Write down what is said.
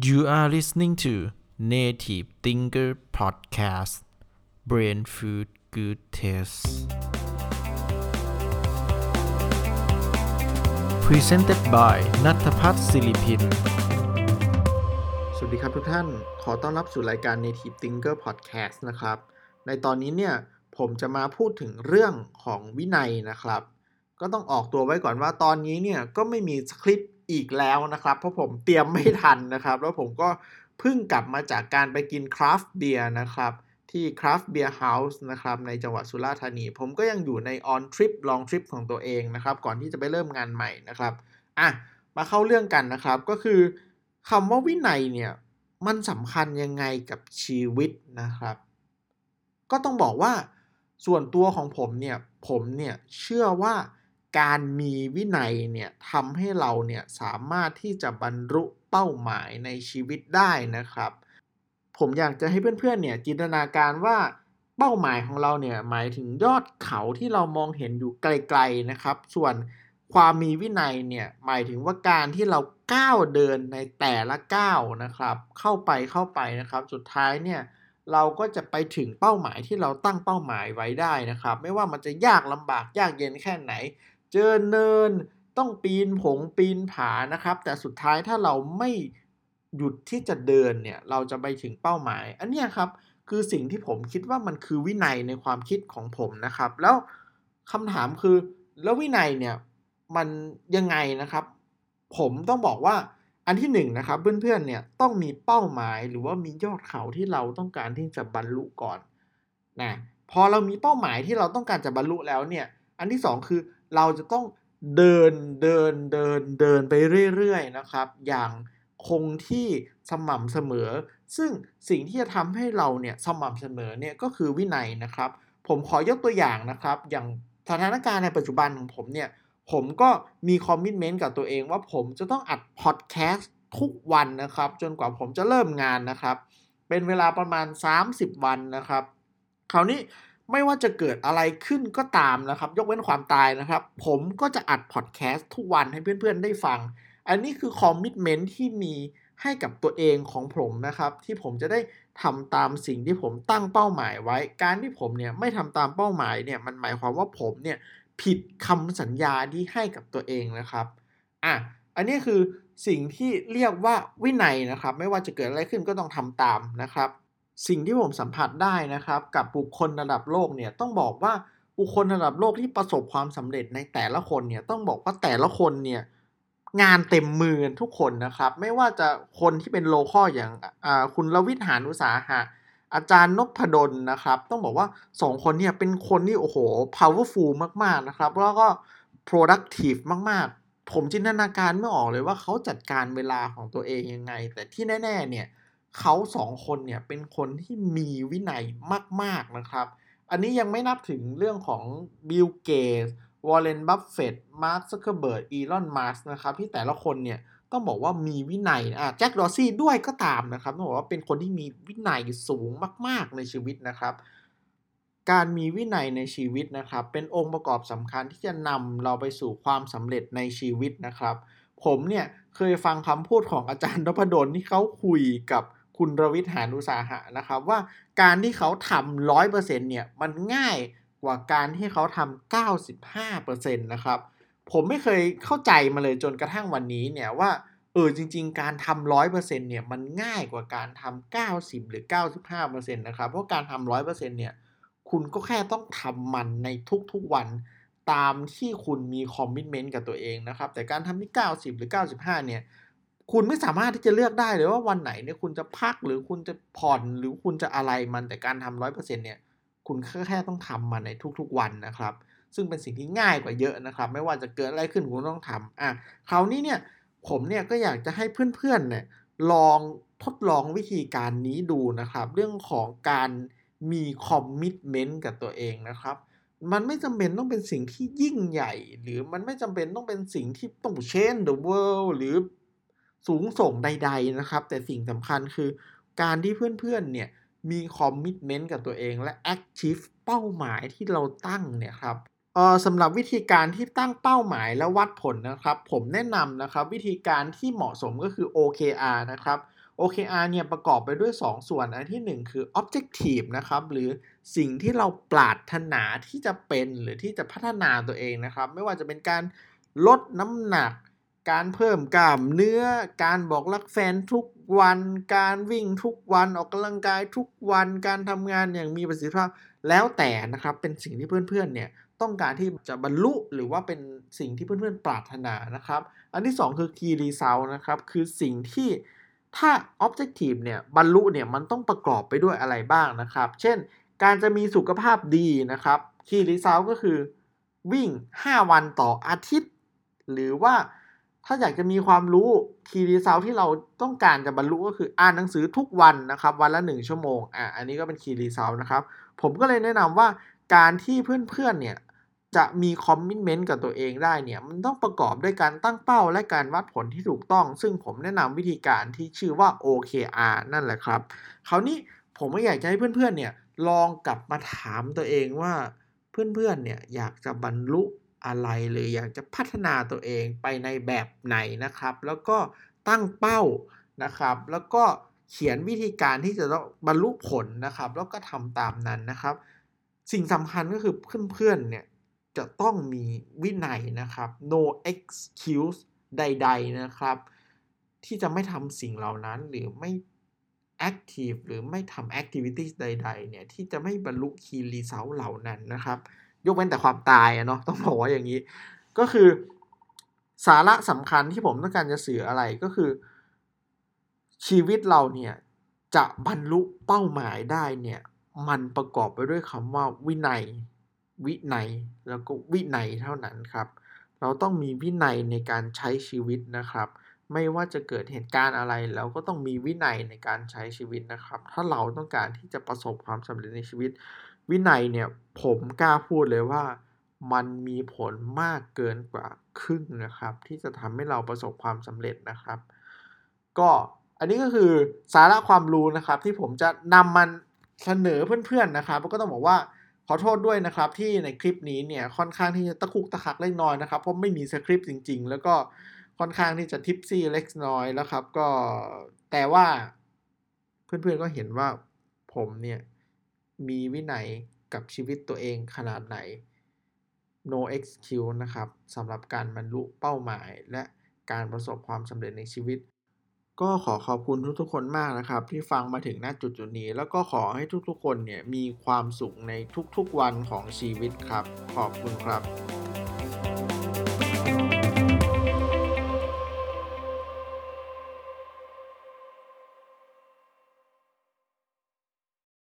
You are listening to Native Thinker Podcast Brain Food Good Taste Presented by นัทพัฒน์ศิริพิน สวัสดีครับทุกท่าน ขอต้อนรับสู่รายการ Native Thinker Podcast นะครับ ในตอนนี้เนี่ย ผมจะมาพูดถึงเรื่องของวินัยนะครับ ก็ต้องออกตัวไว้ก่อนว่าตอนนี้เนี่ย ก็ไม่มีสคริปต์ อีกแล้วนะครับ เพราะผมเตรียมไม่ทันนะครับ แล้วผมก็เพิ่งกลับมาจากการไปกินคราฟต์เบียร์นะครับ ที่ Craft Beer House นะครับในจังหวัดสุราษฎร์ธานี ผมก็ยังอยู่ใน on trip long trip ของตัวเองนะครับ ก่อนที่จะไปเริ่มงานใหม่นะครับอะมาเข้าเรื่องกันนะครับก็คือคำว่าวินัยเนี่ยมันสำคัญยังไงกับชีวิตนะครับ ก็ต้องบอกว่าส่วนตัวของผมเนี่ยผมเนี่ยเชื่อว่า การมีวินัยเนี่ยทำให้เราเนี่ยสามารถที่จะบรรลุเป้าหมายในชีวิตได้นะครับ ผมอยากจะให้เพื่อนๆเนี่ยจินตนาการว่าเป้าหมายของเราเนี่ยหมายถึงยอดเขาที่เรามองเห็นอยู่ไกลๆนะครับ ส่วนความมีวินัยเนี่ยหมายถึงว่าการที่เราก้าวเดินในแต่ละก้าวนะครับ เข้าไปเข้าไปนะครับ สุดท้ายเนี่ยเราก็จะไปถึงเป้าหมายที่เราตั้งเป้าหมายไว้ได้นะครับ ไม่ว่ามันจะยากลำบากยากเย็นแค่ไหน เจอเนินต้องปีนผงปีนผานะครับ แต่สุดท้ายถ้าเราไม่หยุดที่จะเดินเนี่ยเราจะไปถึงเป้าหมาย อันนี้ครับคือสิ่งที่ผมคิดว่ามันคือวินัยในความคิดของผมนะครับ แล้วคำถามคือแล้ววินัยเนี่ยมันยังไงนะครับ ผมต้องบอกว่าอันที่หนึ่งนะครับเพื่อนๆเนี่ยต้องมีเป้าหมายหรือว่ามียอดเขาที่เราต้องการที่จะบรรลุก่อนนะพอเรามีเป้าหมายที่เราต้องการจะบรรลุแล้วเนี่ยอันที่สองคือ เราจะต้องเดินเดินเดินเดินไปเรื่อยๆนะครับ อย่างคงที่สม่ำเสมอ ซึ่งสิ่งที่จะทำให้เราเนี่ยสม่ำเสมอเนี่ยก็คือวินัยนะครับ ผมขอยกตัวอย่างนะครับ อย่างสถานการณ์ในปัจจุบันของผมเนี่ยผมก็มีคอมมิชเมนต์กับตัวเองว่าผมจะต้องอัดพอดแคสต์ทุกวันนะครับ จนกว่าผมจะเริ่มงานนะครับ เป็นเวลาประมาณ 30 วันนะครับ คราวนี้ ไม่ว่าจะเกิดอะไรขึ้นก็ตามนะครับ ยกเว้นความตายนะครับ ผมก็จะอัดพอดแคสต์ทุกวันให้เพื่อนๆได้ฟัง อันนี้คือคอมมิชเมนต์ที่มีให้กับตัวเองของผมนะครับ ที่ผมจะได้ทำตามสิ่งที่ผมตั้งเป้าหมายไว้ การที่ผมเนี่ยไม่ทำตามเป้าหมายเนี่ยมันหมายความว่าผมเนี่ยผิดคำสัญญาที่ให้กับตัวเองนะครับอะอันนี้คือสิ่งที่เรียกว่าวินัยนะครับ ไม่ว่าจะเกิดอะไรขึ้นก็ต้องทำตามนะครับ สิ่งที่ผมสัมผัสได้นะครับ กับบุคคลระดับโลกเนี่ยต้องบอกว่าบุคคลระดับโลกที่ประสบความสำเร็จในแต่ละคนเนี่ยต้องบอกว่าแต่ละคนเนี่ยงานเต็มมือทุกคนนะครับ ไม่ว่าจะคนที่เป็นโลคอลอย่างคุณลวิทหานุสาหะ อาจารย์นพดลนะครับ ต้องบอกว่าสองคนเนี่ยเป็นคนที่โอ้โห powerful มากๆนะครับ แล้วก็ productive มากๆ ผมจินตนาการไม่ออกเลยว่าเขาจัดการเวลาของตัวเองยังไง แต่ที่แน่ ๆ เนี่ย เขาสองคนเนี่ยเป็นคนที่มีวินัยมาก ๆนะครับ อันนี้ยังไม่นับถึงเรื่องของ Bill Gates Warren Buffett Mark Zuckerberg Elon Musk นะครับที่แต่ละคนเนี่ยต้องบอกว่ามีวินัยอะ Jack Dorsey ด้วยก็ตามนะครับต้องบอกว่าเป็นคนที่มีวินัยสูงมาก ๆ ในชีวิตนะครับ การมีวินัยในชีวิตนะครับ เป็นองค์ประกอบสำคัญที่จะนำเราไปสู่ความสำเร็จในชีวิตนะครับ ผมเนี่ยเคยฟังคำพูดของอาจารย์นพดลที่เขาคุยกับ คุณรวิทย์หานุสาหะนะครับว่าการที่เขาทำร้อยเปอร์เซ็นเนี่ยมันง่ายกว่าการที่เขาทำเก้าสิบห้าเปอร์เซ็นต์นะครับผมไม่เคยเข้าใจมาเลยจนกระทั่งวันนี้เนี่ยว่าเออจริง ๆ การทำร้อยเปอร์เซ็นต์เนี่ยมันง่ายกว่าการทำเก้าสิบหรือเก้าสิบห้าเปอร์เซ็นต์นะครับเพราะการทำร้อยเปอร์เซ็นต์เนี่ยคุณก็แค่ต้องทำมันในทุกๆวันตามที่คุณมี commitment กับตัวเองนะครับแต่การทำที่เก้าสิบหรือเก้าสิบห้าเนี่ย คุณไม่สามารถที่จะเลือกได้เลยว่าวันไหนเนี่ยคุณจะพักหรือคุณจะผ่อนหรือคุณจะอะไรมันแต่การทำร้อยเปอร์เซ็นเนี่ยคุณแค่แค่ต้องทำมันในทุกๆวันนะครับ ซึ่งเป็นสิ่งที่ง่ายกว่าเยอะนะครับ ไม่ว่าจะเกิดอะไรขึ้นคุณต้องทำอะคราวนี้เนี่ยผมเนี่ยก็อยากจะให้เพื่อนๆเนี่ยลองทดลองวิธีการนี้ดูนะครับ เรื่องของการมี commitment กับตัวเองนะครับ มันไม่จำเป็นต้องเป็นสิ่งที่ยิ่งใหญ่ หรือมันไม่จำเป็นต้องเป็นสิ่งที่ต้อง change the world หรือ สูงส่งใด ๆนะครับ แต่สิ่งสำคัญคือการที่เพื่อนๆเนี่ยมี commitment กับตัวเองและ achieve เป้าหมายที่เราตั้งเนี่ยครับเออสำหรับวิธีการที่ตั้งเป้าหมายและวัดผลนะครับ ผมแนะนำนะครับวิธีการที่เหมาะสมก็คือ OKR นะครับ OKR เนี่ยประกอบไปด้วย 2 ส่วนอันที่ 1 คือ objective นะครับหรือสิ่งที่เราปรารถนาที่จะเป็นหรือที่จะพัฒนาตัวเองนะครับ ไม่ว่าจะเป็นการลดน้ำหนัก การเพิ่มกล้ามเนื้อ การบอกรักแฟนทุกวัน การวิ่งทุกวันออกกำลังกายทุกวัน การทำงานอย่างมีประสิทธิภาพ แล้วแต่นะครับเป็นสิ่งที่เพื่อนๆเนี่ยต้องการที่จะบรรลุหรือว่าเป็นสิ่งที่เพื่อนๆปรารถนานะครับ อันที่ 2 คือ key result นะครับคือสิ่งที่ถ้า objective เนี่ยบรรลุเนี่ยมันต้องประกอบไปด้วยอะไรบ้างนะครับ เช่น การจะมีสุขภาพดีนะครับ key result ก็คือวิ่ง 5 วันต่ออาทิตย์ หรือว่า ถ้าอยากจะมีความรู้ key result ที่เราต้องการจะบรรลุก็คืออ่านหนังสือทุกวันนะครับ วันละ 1 ชั่วโมงอะอันนี้ก็เป็น key result นะครับ ผมก็เลยแนะนำว่าการที่เพื่อนๆเนี่ยจะมีคอมมิชเมนต์กับตัวเองได้เนี่ยมันต้องประกอบด้วยการตั้งเป้าและการวัดผลที่ถูกต้อง ซึ่งผมแนะนำวิธีการที่ชื่อว่า OKR นั่นแหละครับ คราวนี้ผมก็อยากจะให้เพื่อนๆเนี่ยลองกลับมาถามตัวเองว่าเพื่อนๆเนี่ยอยากจะบรรลุ อะไรหรืออยากจะพัฒนาตัวเองไปในแบบไหนนะครับ แล้วก็ตั้งเป้านะครับ แล้วก็เขียนวิธีการที่จะต้องบรรลุผลนะครับ แล้วก็ทำตามนั้นนะครับ สิ่งสำคัญก็คือเพื่อนๆเนี่ยจะต้องมีวินัยนะครับ no excuse ใด ๆนะครับ ที่จะไม่ทำสิ่งเหล่านั้นหรือไม่ active หรือไม่ทำ activities ใด ๆ เนี่ย ที่จะไม่บรรลุ key result เหล่านั้นนะครับ ยกเว้นแต่ความตายอะเนาะต้องบอกว่าอย่างนี้ ก็คือสาระสำคัญที่ผมต้องการจะสื่ออะไรก็คือ ชีวิตเราเนี่ยจะบรรลุเป้าหมายได้เนี่ยมันประกอบไปด้วยคำว่าวินัย วินัยแล้วก็วินัยเท่านั้นครับ เราต้องมีวินัยในการใช้ชีวิตนะครับ ไม่ว่าจะเกิดเหตุการณ์อะไรเราก็ต้องมีวินัยในการใช้ชีวิตนะครับ ถ้าเราต้องการที่จะประสบความสำเร็จในชีวิต วินัยเนี่ยผมกล้าพูดเลยว่ามันมีผลมากเกินกว่าครึ่งนะครับ ที่จะทำให้เราประสบความสำเร็จนะครับ ก็อันนี้ก็คือสาระความรู้นะครับ ที่ผมจะนำมันเสนอเพื่อนๆนะครับก็ต้องบอกว่าขอโทษด้วยนะครับที่ในคลิปนี้เนี่ยค่อนข้างที่จะตะคุกตะคักเล็กน้อยนะครับเพราะไม่มีสคริปต์จริง ๆ แล้วก็ค่อนข้างที่จะทิปซี่เล็กน้อยแล้วครับ ก็แต่ว่าเพื่อนๆก็เห็นว่าผมเนี่ย มีวินัยกับชีวิตตัวเองขนาดไหน no excuse นะครับสำหรับการบรรลุเป้าหมาย และการประสบความสำเร็จในชีวิต ก็ขอขอบคุณทุกๆ คนมากนะครับ ที่ฟังมาถึงณจุดจุดนี้ แล้วก็ขอให้ทุกๆ คนเนี่ยมีความสุขในทุกๆ วันของชีวิตครับ ขอบคุณครับ